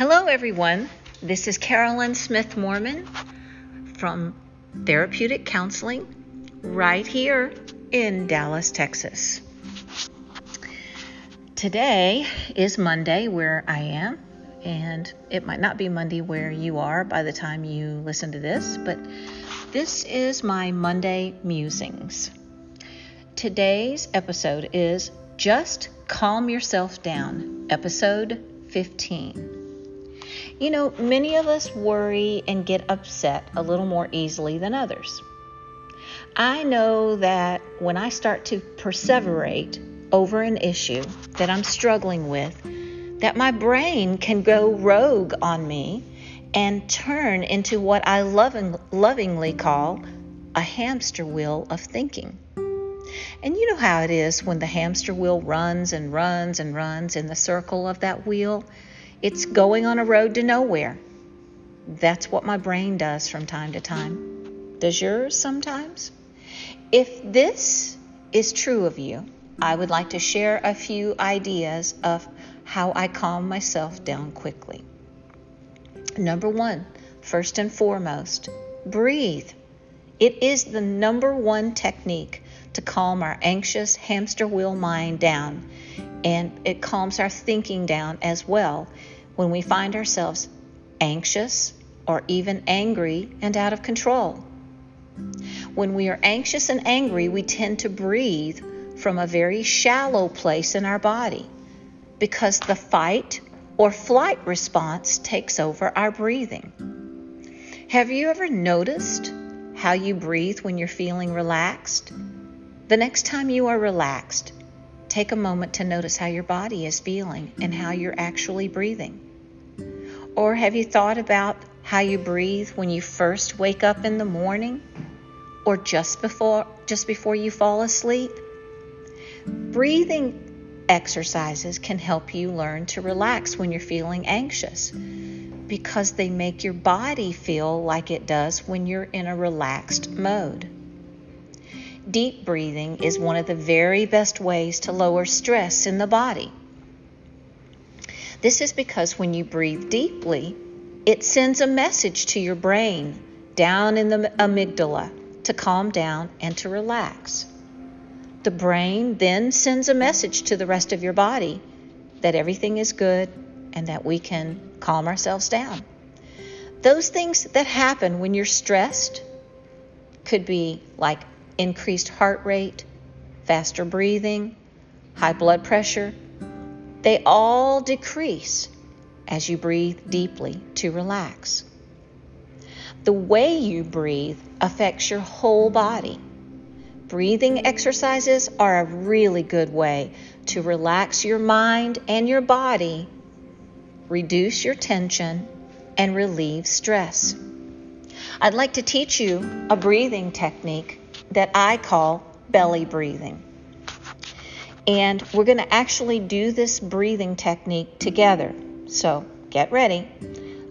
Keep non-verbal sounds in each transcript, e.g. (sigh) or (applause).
Hello, everyone. This is Carolyn Smith Mormon from Therapeutic Counseling right here in Dallas, Texas. Today is Monday where I am, and it might not be Monday where you are by the time you listen to this, but this is my Monday musings. Today's episode is Just Calm Yourself Down, episode 15. You know, many of us worry and get upset a little more easily than others. I know that when I start to perseverate over an issue that I'm struggling with, that my brain can go rogue on me and turn into what I loving, lovingly call a hamster wheel of thinking. And you know how it is when the hamster wheel runs and runs and runs in the circle of that wheel? It's going on a road to nowhere. That's what my brain does from time to time. Does yours sometimes? If this is true of you, I would like to share a few ideas of how I calm myself down quickly. Number one, first and foremost, breathe. It is the number one technique to calm our anxious hamster wheel mind down and it calms our thinking down as well when we find ourselves anxious or even angry and out of control. When we are anxious and angry, we tend to breathe from a very shallow place in our body because the fight or flight response takes over our breathing. Have you ever noticed how you breathe when you're feeling relaxed? The next time you are relaxed, Take a moment to notice how your body is feeling and how you're actually breathing. Or have you thought about how you breathe when you first wake up in the morning or just before just before you fall asleep? Breathing exercises can help you learn to relax when you're feeling anxious because they make your body feel like it does when you're in a relaxed mode. Deep breathing is one of the very best ways to lower stress in the body. This is because when you breathe deeply, it sends a message to your brain down in the amygdala to calm down and to relax. The brain then sends a message to the rest of your body that everything is good and that we can calm ourselves down. Those things that happen when you're stressed could be like increased heart rate, faster breathing, high blood pressure, they all decrease as you breathe deeply to relax. The way you breathe affects your whole body. Breathing exercises are a really good way to relax your mind and your body, reduce your tension, and relieve stress. I'd like to teach you a breathing technique that I call belly breathing. And we're going to actually do this breathing technique together. So get ready.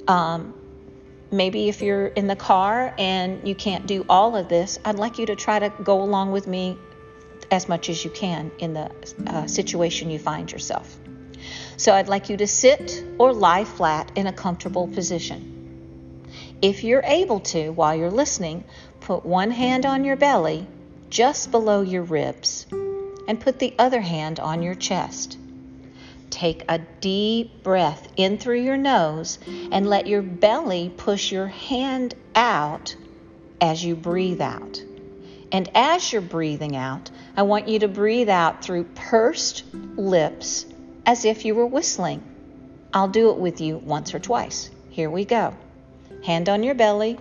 Um, maybe if you're in the car and you can't do all of this, I'd like you to try to go along with me as much as you can in the uh, situation you find yourself. So I'd like you to sit or lie flat in a comfortable position. If you're able to, while you're listening, Put one hand on your belly, just below your ribs, and put the other hand on your chest. Take a deep breath in through your nose and let your belly push your hand out as you breathe out. And as you're breathing out, I want you to breathe out through pursed lips as if you were whistling. I'll do it with you once or twice. Here we go. Hand on your belly,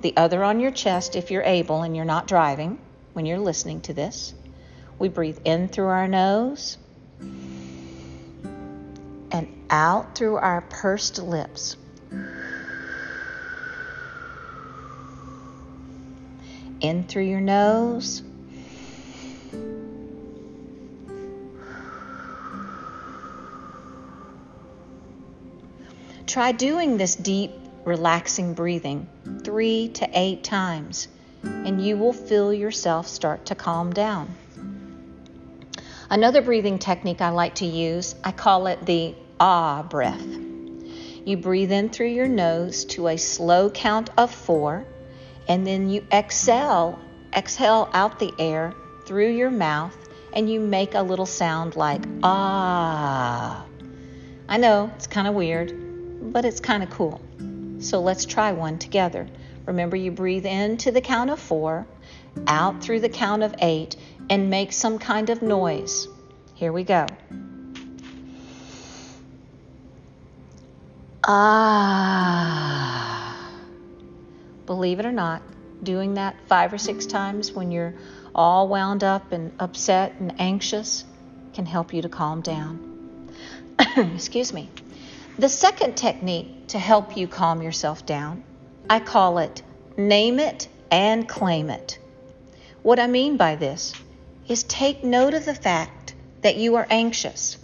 the other on your chest if you're able and you're not driving when you're listening to this. We breathe in through our nose and out through our pursed lips. In through your nose. Try doing this deep relaxing breathing three to eight times, and you will feel yourself start to calm down. Another breathing technique I like to use, I call it the ah breath. You breathe in through your nose to a slow count of four, and then you exhale, exhale out the air through your mouth, and you make a little sound like ah. I know it's kind of weird, but it's kind of cool. So let's try one together. Remember, you breathe in to the count of four, out through the count of eight, and make some kind of noise. Here we go. Ah. Believe it or not, doing that five or six times when you're all wound up and upset and anxious can help you to calm down. (coughs) Excuse me. The second technique to help you calm yourself down, I call it name it and claim it. What I mean by this is take note of the fact that you are anxious.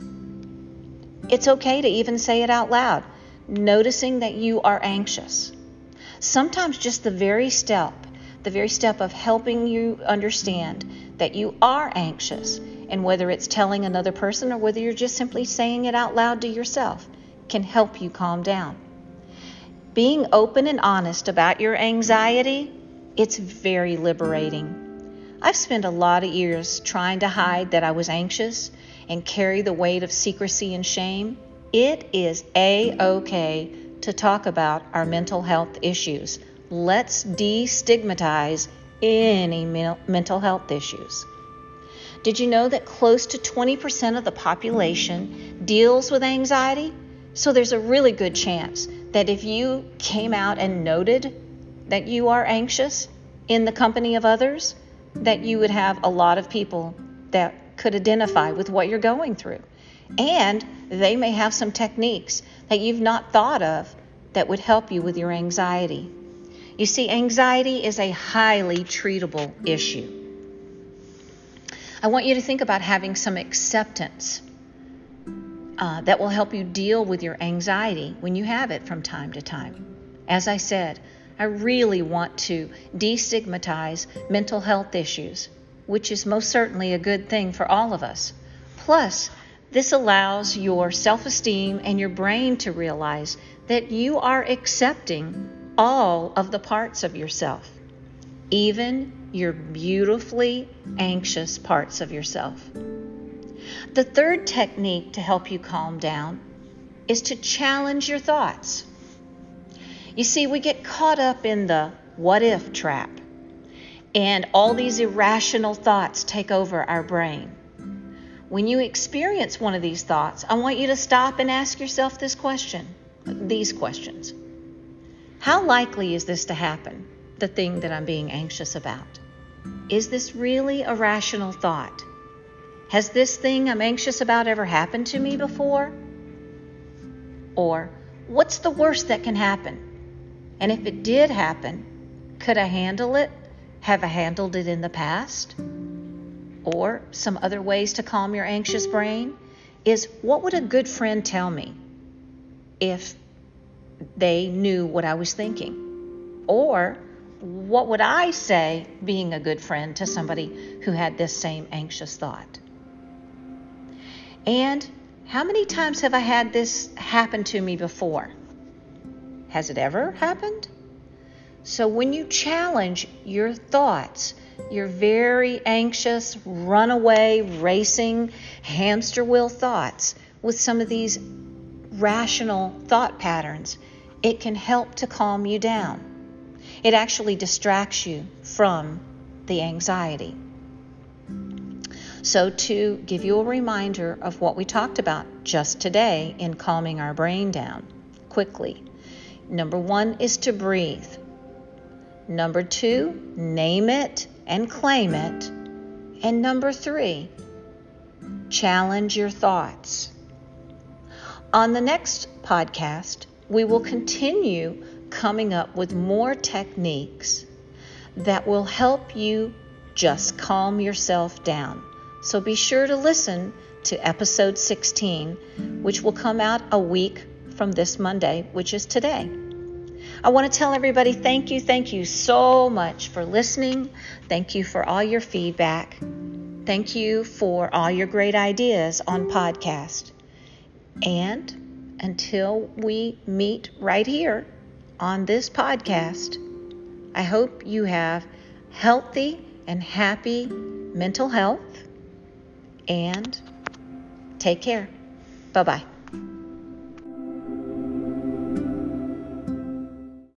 It's okay to even say it out loud noticing that you are anxious. Sometimes just the very step, the very step of helping you understand that you are anxious, and whether it's telling another person or whether you're just simply saying it out loud to yourself, can help you calm down. Being open and honest about your anxiety, it's very liberating. I've spent a lot of years trying to hide that I was anxious and carry the weight of secrecy and shame. It is a okay to talk about our mental health issues. Let's destigmatize any mental health issues. Did you know that close to 20% of the population deals with anxiety? So there's a really good chance that if you came out and noted that you are anxious in the company of others, that you would have a lot of people that could identify with what you're going through. And they may have some techniques that you've not thought of that would help you with your anxiety. You see, anxiety is a highly treatable issue. I want you to think about having some acceptance uh, that will help you deal with your anxiety when you have it from time to time. As I said, I really want to destigmatize mental health issues, which is most certainly a good thing for all of us. Plus, this allows your self esteem and your brain to realize that you are accepting all of the parts of yourself, even your beautifully anxious parts of yourself. The third technique to help you calm down is to challenge your thoughts. You see, we get caught up in the what if trap, and all these irrational thoughts take over our brain. When you experience one of these thoughts, I want you to stop and ask yourself this question, these questions. How likely is this to happen, the thing that I'm being anxious about? Is this really a rational thought? Has this thing I'm anxious about ever happened to me before? Or, what's the worst that can happen? And if it did happen, could I handle it? Have I handled it in the past? or some other ways to calm your anxious brain is what would a good friend tell me if they knew what I was thinking? Or what would I say being a good friend to somebody who had this same anxious thought? And how many times have I had this happen to me before? Has it ever happened? So when you challenge your thoughts, your very anxious, runaway, racing, hamster wheel thoughts with some of these rational thought patterns, it can help to calm you down. It actually distracts you from the anxiety. So, to give you a reminder of what we talked about just today in calming our brain down quickly, number one is to breathe. Number two, name it and claim it. And number three, challenge your thoughts. On the next podcast, we will continue coming up with more techniques that will help you just calm yourself down. So be sure to listen to episode 16, which will come out a week from this Monday, which is today. I want to tell everybody thank you, thank you so much for listening. Thank you for all your feedback. Thank you for all your great ideas on podcast. And until we meet right here on this podcast, I hope you have healthy and happy mental health and take care. Bye bye.